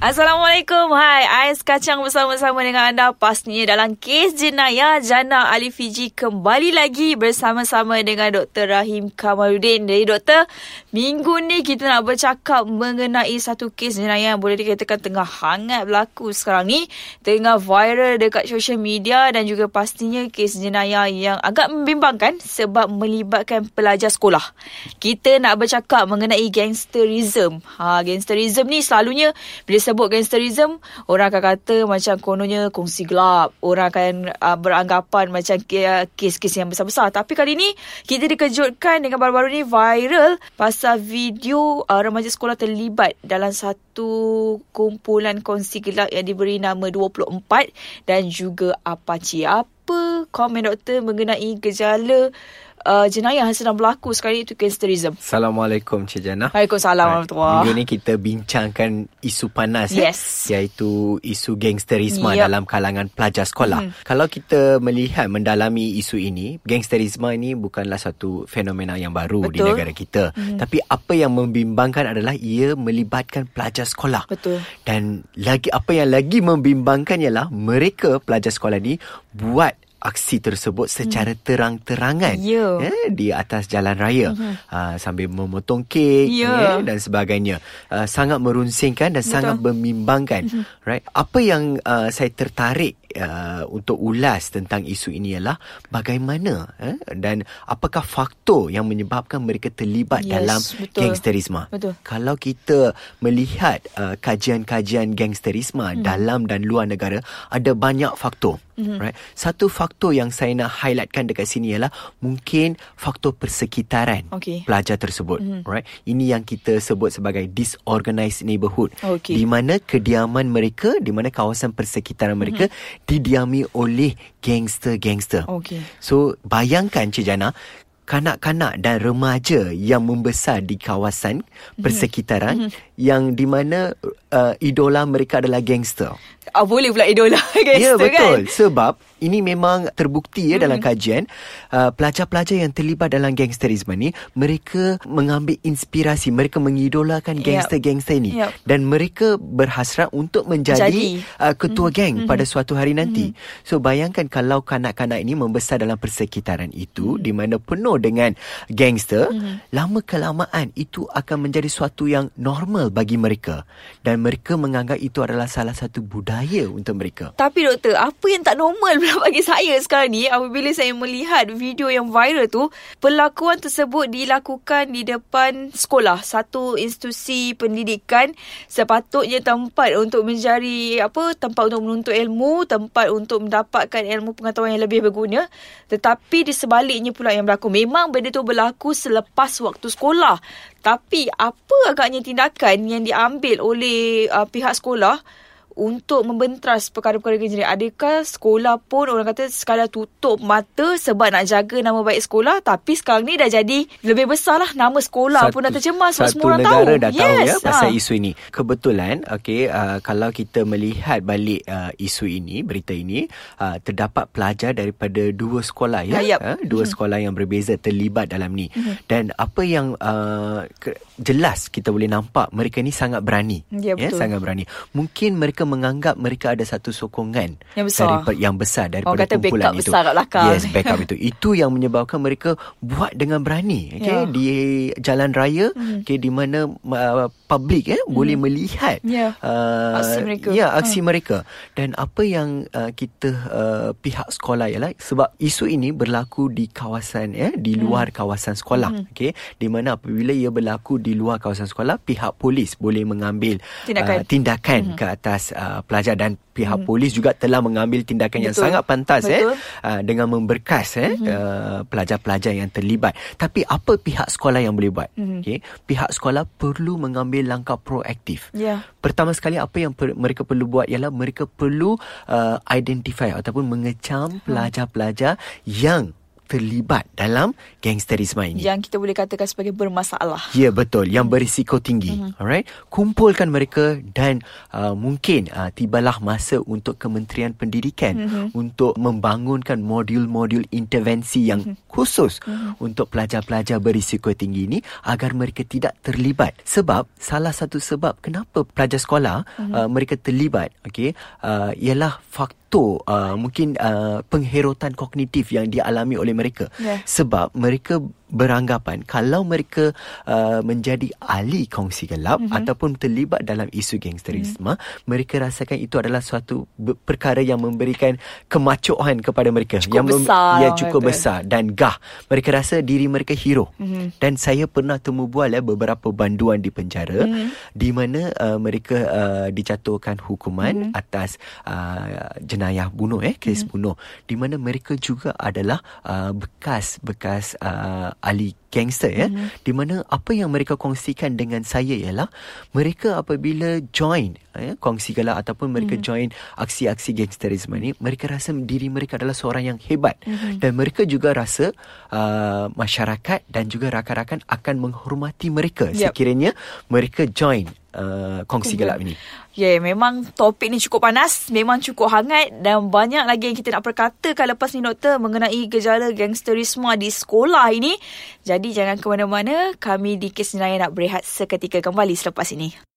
Assalamualaikum. Hai, Ais Kacang bersama-sama dengan anda pastinya dalam kes jenayah Jana Ali Fiji kembali lagi bersama-sama dengan Dr. Rahim Kamaluddin. Jadi doktor, minggu ni kita nak bercakap mengenai satu kes jenayah yang boleh dikatakan tengah hangat berlaku sekarang ni. Tengah viral dekat social media dan juga pastinya kes jenayah yang agak membimbangkan sebab melibatkan pelajar sekolah. Kita nak bercakap mengenai gangsterism. Ha, gangsterism ni selalunya bila sebut gangsterism, orang akan kata macam kononnya kongsi gelap. Orang akan uh, beranggapan macam kes-kes yang besar-besar. Tapi kali ni, kita dikejutkan dengan baru-baru ni viral pasal video uh, remaja sekolah terlibat dalam satu kumpulan kongsi gelap yang diberi nama 24 dan juga Apache. Apa komen doktor mengenai gejala uh, jenayah yang sedang berlaku sekarang itu gangsterism. Assalamualaikum Cik Jana. Waalaikumsalam warahmatullahi. Minggu ni kita bincangkan isu panas yes. ya, iaitu isu gangsterisme yep. dalam kalangan pelajar sekolah. Hmm. Kalau kita melihat mendalami isu ini, gangsterisme ini bukanlah satu fenomena yang baru Betul. di negara kita. Hmm. Tapi apa yang membimbangkan adalah ia melibatkan pelajar sekolah. Betul. Dan lagi apa yang lagi membimbangkan ialah mereka pelajar sekolah ni buat aksi tersebut secara hmm. terang-terangan yeah. ya, di atas jalan raya uh-huh. uh, sambil memotong kek yeah. ya, dan sebagainya uh, sangat merunsingkan dan Betul. sangat membimbangkan uh-huh. right apa yang uh, saya tertarik uh, untuk ulas tentang isu ini ialah bagaimana eh, dan apakah faktor yang menyebabkan mereka terlibat yes, dalam betul. gangsterisme. Betul. Kalau kita melihat uh, kajian-kajian gangsterisme hmm. dalam dan luar negara ada banyak faktor. Mm-hmm. Right. Satu faktor yang saya nak highlightkan dekat sini ialah mungkin faktor persekitaran okay. pelajar tersebut. Mm-hmm. Right. Ini yang kita sebut sebagai disorganized neighborhood. Okay. Di mana kediaman mereka, di mana kawasan persekitaran mereka mm-hmm didiami oleh gangster-gangster. Okay. So, bayangkan Cik Jana, kanak-kanak dan remaja yang membesar di kawasan mm-hmm. persekitaran mm-hmm. yang di mana uh, idola mereka adalah gangster. Ah, boleh pula idola gangster ya, betul. kan? Betul. Sebab ini memang terbukti ya hmm. dalam kajian uh, pelajar-pelajar yang terlibat dalam gangsterisme ni mereka mengambil inspirasi mereka mengidolakan gangster-gangster ini yep. dan mereka berhasrat untuk menjadi uh, ketua hmm. geng hmm. pada suatu hari nanti. Hmm. So bayangkan kalau kanak-kanak ini membesar dalam persekitaran itu hmm. di mana penuh dengan gangster, hmm. lama kelamaan itu akan menjadi suatu yang normal bagi mereka dan mereka menganggap itu adalah salah satu budaya untuk mereka. Tapi doktor, apa yang tak normal bagi saya sekarang ni apabila saya melihat video yang viral tu perlakuan tersebut dilakukan di depan sekolah satu institusi pendidikan sepatutnya tempat untuk mencari apa tempat untuk menuntut ilmu tempat untuk mendapatkan ilmu pengetahuan yang lebih berguna tetapi di sebaliknya pula yang berlaku memang benda tu berlaku selepas waktu sekolah tapi apa agaknya tindakan yang diambil oleh uh, pihak sekolah untuk membentras perkara-perkara jenis Adakah sekolah pun orang kata sekadar tutup mata sebab nak jaga nama baik sekolah tapi sekarang ni dah jadi lebih besar lah nama sekolah satu, pun dah tercemar sebab semua orang tahu. Satu negara dah yes, tahu ya pasal ha. isu ini. Kebetulan okay, uh, kalau kita melihat balik uh, isu ini, berita ini uh, terdapat pelajar daripada dua sekolah ya. Uh, yep. uh, dua hmm. sekolah yang berbeza terlibat dalam ni. Hmm. Dan apa yang uh, ke, jelas kita boleh nampak mereka ni sangat berani. Ya, ya sangat berani. Mungkin mereka mereka menganggap mereka ada satu sokongan yang besar daripada yang besar daripada kata kumpulan itu. besar kat belakang. Yes, backup itu. Itu yang menyebabkan mereka buat dengan berani, okay, yeah. di jalan raya, mm. okay, di mana uh, public eh mm. boleh melihat yeah. uh, aksi mereka. Ya, aksi uh. mereka. Dan apa yang uh, kita uh, pihak sekolah ialah sebab isu ini berlaku di kawasan eh di hmm. luar mm. kawasan sekolah, mm. okay, di mana apabila ia berlaku di luar kawasan sekolah, pihak polis boleh mengambil tindakan, uh, tindakan mm. ke atas uh, pelajar dan pihak hmm. polis juga telah mengambil tindakan Betul. yang sangat pantas eh uh, dengan memberkas eh hmm. uh, pelajar-pelajar yang terlibat. Tapi apa pihak sekolah yang boleh buat? Hmm. Okey, pihak sekolah perlu mengambil langkah proaktif. Yeah. Pertama sekali apa yang per- mereka perlu buat ialah mereka perlu uh, identify ataupun mengecam hmm. pelajar-pelajar yang terlibat dalam gangsterisme ini. Yang kita boleh katakan sebagai bermasalah. Ya betul, yang berisiko tinggi. Mm-hmm. Alright, kumpulkan mereka dan uh, mungkin uh, tibalah masa untuk Kementerian Pendidikan mm-hmm. untuk membangunkan modul-modul intervensi yang mm-hmm. khusus mm-hmm. untuk pelajar-pelajar berisiko tinggi ini agar mereka tidak terlibat. Sebab salah satu sebab kenapa pelajar sekolah mm-hmm. uh, mereka terlibat, okay, uh, ialah faktor faktor uh, mungkin uh, pengherotan kognitif yang dialami oleh mereka yeah. sebab mereka beranggapan kalau mereka uh, menjadi ahli kongsi gelap mm-hmm. ataupun terlibat dalam isu gangsterisme mm-hmm. mereka rasakan itu adalah suatu perkara yang memberikan kemacuan kepada mereka cukup yang besar ya cukup itu. besar dan gah mereka rasa diri mereka hero mm-hmm. dan saya pernah temu bual ya beberapa banduan di penjara mm-hmm. di mana uh, mereka uh, dijatuhkan hukuman mm-hmm. atas uh, jenayah bunuh eh kes mm-hmm. bunuh di mana mereka juga adalah uh, bekas bekas uh, ahli gangster ya mm-hmm. di mana apa yang mereka kongsikan dengan saya ialah mereka apabila join ya kongsi galak ataupun mereka mm-hmm. join aksi-aksi gangsterisme ni mereka rasa diri mereka adalah seorang yang hebat mm-hmm. dan mereka juga rasa uh, masyarakat dan juga rakan-rakan akan menghormati mereka yep. sekiranya mereka join uh, kongsi gelap ini. Ya, yeah, memang topik ni cukup panas, memang cukup hangat dan banyak lagi yang kita nak perkatakan lepas ni doktor mengenai gejala gangsterisme di sekolah ini. Jadi jangan ke mana-mana, kami di Kes Jenayah nak berehat seketika kembali selepas ini.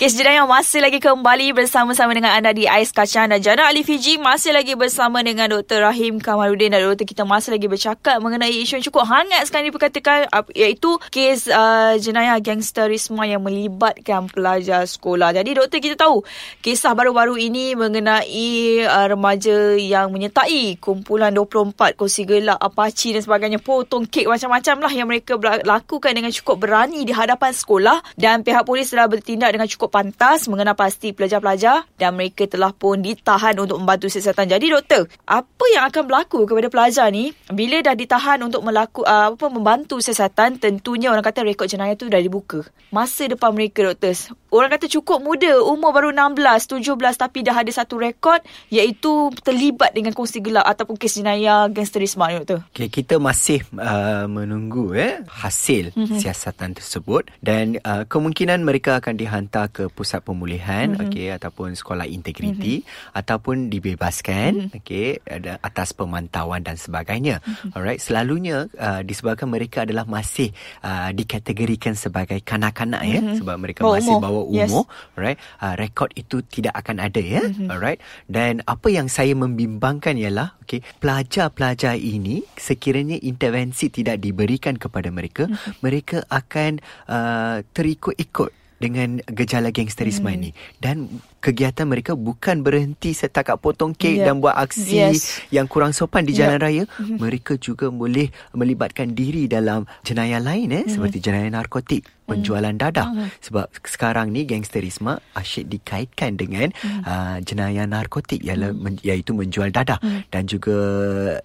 Kes Jenayah masih lagi kembali bersama-sama dengan anda di Ais Kacang dan Jana Ali Fiji masih lagi bersama dengan Dr. Rahim Kamaluddin dan Dr. kita masih lagi bercakap mengenai isu yang cukup hangat sekarang diperkatakan iaitu kes uh, jenayah gangsterisme yang melibatkan pelajar sekolah. Jadi Doktor kita tahu kisah baru-baru ini mengenai uh, remaja yang menyertai kumpulan 24 kursi gelap Apache dan sebagainya potong kek macam-macam lah yang mereka lakukan dengan cukup berani di hadapan sekolah dan pihak polis telah bertindak dengan cukup pantas mengenal pasti pelajar-pelajar dan mereka telah pun ditahan untuk membantu siasatan. Jadi doktor, apa yang akan berlaku kepada pelajar ni bila dah ditahan untuk melaku, uh, apa membantu siasatan tentunya orang kata rekod jenayah tu dah dibuka. Masa depan mereka doktor. Orang kata cukup muda, umur baru 16, 17 tapi dah ada satu rekod iaitu terlibat dengan kongsi gelap ataupun kes jenayah gangsterisme ni doktor. Okay, kita masih uh, menunggu eh hasil mm-hmm. siasatan tersebut dan uh, kemungkinan mereka akan dihantar ke pusat pemulihan mm-hmm. okey ataupun sekolah integriti mm-hmm. ataupun dibebaskan mm-hmm. okey atas pemantauan dan sebagainya mm-hmm. alright selalunya uh, disebabkan mereka adalah masih uh, dikategorikan sebagai kanak-kanak ya mm-hmm. sebab mereka oh, masih umur. bawa umur yes. alright uh, rekod itu tidak akan ada ya mm-hmm. alright dan apa yang saya membimbangkan ialah okey pelajar-pelajar ini sekiranya intervensi tidak diberikan kepada mereka mm-hmm. mereka akan uh, terikut-ikut dengan gejala gangsterisme hmm. ini dan kegiatan mereka bukan berhenti setakat potong kek yeah. dan buat aksi yes. yang kurang sopan di jalan yeah. raya mm-hmm. mereka juga boleh melibatkan diri dalam jenayah lain eh mm-hmm. seperti jenayah narkotik penjualan dadah mm-hmm. sebab sekarang ni gangsterisme asyik dikaitkan dengan mm-hmm. uh, jenayah narkotik iaitu, mm-hmm. iaitu menjual dadah mm-hmm. dan juga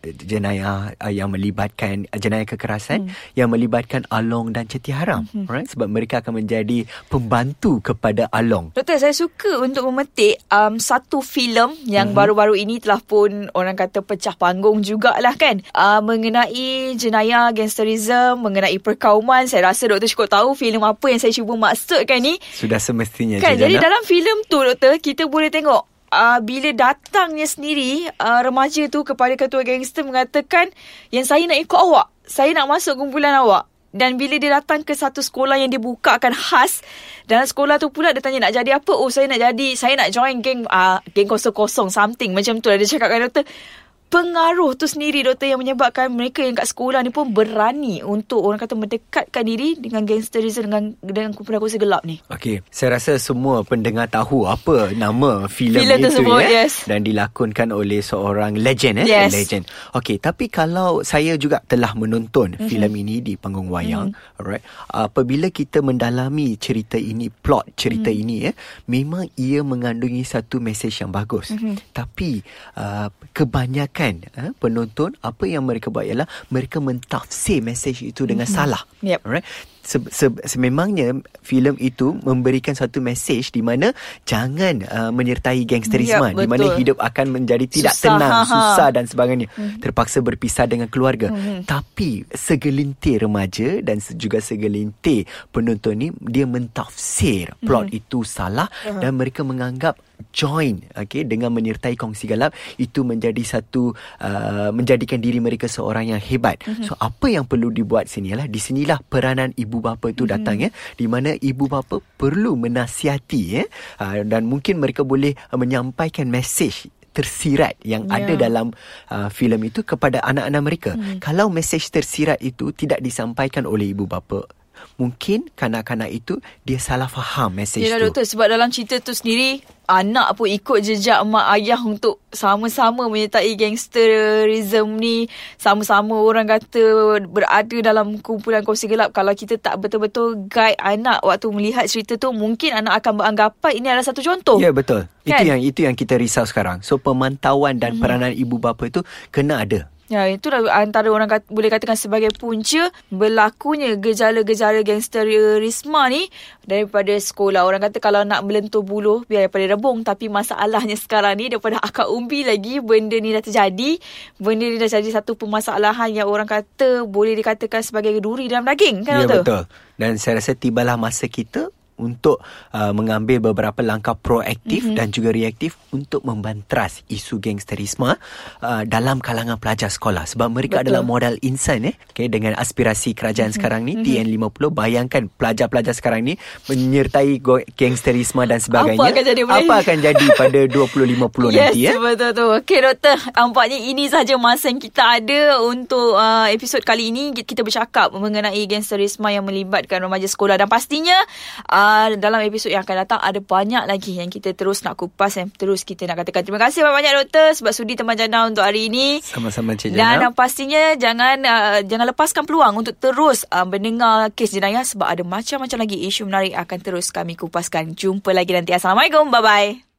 jenayah uh, yang melibatkan uh, jenayah kekerasan mm-hmm. yang melibatkan along dan ceti haram mm-hmm. right sebab mereka akan menjadi pembantu kepada along doktor saya suka untuk memetik um, satu filem yang mm-hmm. baru-baru ini telah pun orang kata pecah panggung jugalah kan uh, mengenai jenayah gangsterism mengenai perkauman saya rasa doktor cukup tahu filem filem apa yang saya cuba maksudkan ni. Sudah semestinya. Kan, jadi dalam filem tu doktor, kita boleh tengok uh, bila datangnya sendiri uh, remaja tu kepada ketua gangster mengatakan yang saya nak ikut awak. Saya nak masuk kumpulan awak. Dan bila dia datang ke satu sekolah yang dibukakan khas dalam sekolah tu pula dia tanya nak jadi apa? Oh saya nak jadi saya nak join geng uh, geng kosong-kosong something macam tu lah dia cakap kan doktor pengaruh tu sendiri doktor yang menyebabkan mereka yang kat sekolah ni pun berani untuk orang kata mendekatkan diri dengan gangsterism dengan dengan kumpulan kursi gelap ni. Okey, saya rasa semua pendengar tahu apa nama filem itu tersebut, ya yes. dan dilakonkan oleh seorang legend eh, yes. legend. Okey, tapi kalau saya juga telah menonton mm-hmm. filem ini di panggung wayang, mm-hmm. alright. Apabila kita mendalami cerita ini, plot cerita mm-hmm. ini eh, memang ia mengandungi satu mesej yang bagus. Mm-hmm. Tapi uh, kebanyakan kebanyakan uh, penonton apa yang mereka buat ialah mereka mentafsir mesej itu dengan mm-hmm. salah. Yep. Alright. Se- se- sememangnya filem itu memberikan satu mesej di mana jangan uh, menyertai gangsterisme Ya, di mana hidup akan menjadi tidak Susah, tenang, ha, ha. susah dan sebagainya. Terpaksa berpisah dengan keluarga. Hmm. Tapi segelintir remaja dan se- juga segelintir penonton ni dia mentafsir plot Hmm. itu salah dan mereka menganggap join okey dengan menyertai kongsi gelap itu menjadi satu uh, menjadikan diri mereka seorang yang hebat. Hmm. So apa yang perlu dibuat sini ialah di sinilah peranan ibu bapa itu datang ya di mana ibu bapa perlu menasihati ya uh, dan mungkin mereka boleh menyampaikan mesej tersirat yang Ya. ada dalam uh, filem itu kepada anak-anak mereka. Hmm. Kalau mesej tersirat itu tidak disampaikan oleh ibu bapa mungkin kanak-kanak itu dia salah faham mesej Yelah tu. doktor Sebab dalam cerita tu sendiri Anak pun ikut jejak mak ayah Untuk sama-sama menyertai gangsterism ni Sama-sama orang kata Berada dalam kumpulan kongsi gelap Kalau kita tak betul-betul guide anak Waktu melihat cerita tu Mungkin anak akan beranggapan Ini adalah satu contoh Ya betul. Itu Kan? yang itu yang kita risau sekarang. So pemantauan dan peranan ibu bapa itu kena ada. Ya, itu antara orang kat, boleh katakan sebagai punca berlakunya gejala-gejala gangsterisme ni daripada sekolah. Orang kata kalau nak melentur buluh biar daripada rebung. Tapi masalahnya sekarang ni daripada akar umbi lagi benda ni dah terjadi. Benda ni dah jadi satu permasalahan yang orang kata boleh dikatakan sebagai duri dalam daging. Kan ya betul. Dan saya rasa tibalah masa kita untuk uh, mengambil beberapa langkah proaktif mm-hmm. dan juga reaktif untuk membantras isu gangsterisme uh, dalam kalangan pelajar sekolah sebab mereka Betul. adalah modal insan eh okay, dengan aspirasi kerajaan mm-hmm. sekarang ni mm-hmm. TN50 bayangkan pelajar-pelajar sekarang ni menyertai go- gangsterisme dan sebagainya Apa akan jadi apa akan jadi pada 2050 yes, nanti ya betul tu. Okey doktor, nampaknya ini sahaja masa yang kita ada untuk uh, episod kali ini kita bercakap mengenai gangsterisme yang melibatkan remaja sekolah dan pastinya uh, dalam episod yang akan datang ada banyak lagi yang kita terus nak kupas dan terus kita nak katakan terima kasih banyak-banyak doktor sebab sudi teman jana untuk hari ini. sama-sama Cik Dan Jana uh, pastinya jangan uh, jangan lepaskan peluang untuk terus uh, mendengar kes jenayah sebab ada macam-macam lagi isu menarik akan terus kami kupaskan. Jumpa lagi nanti. Assalamualaikum. Bye-bye.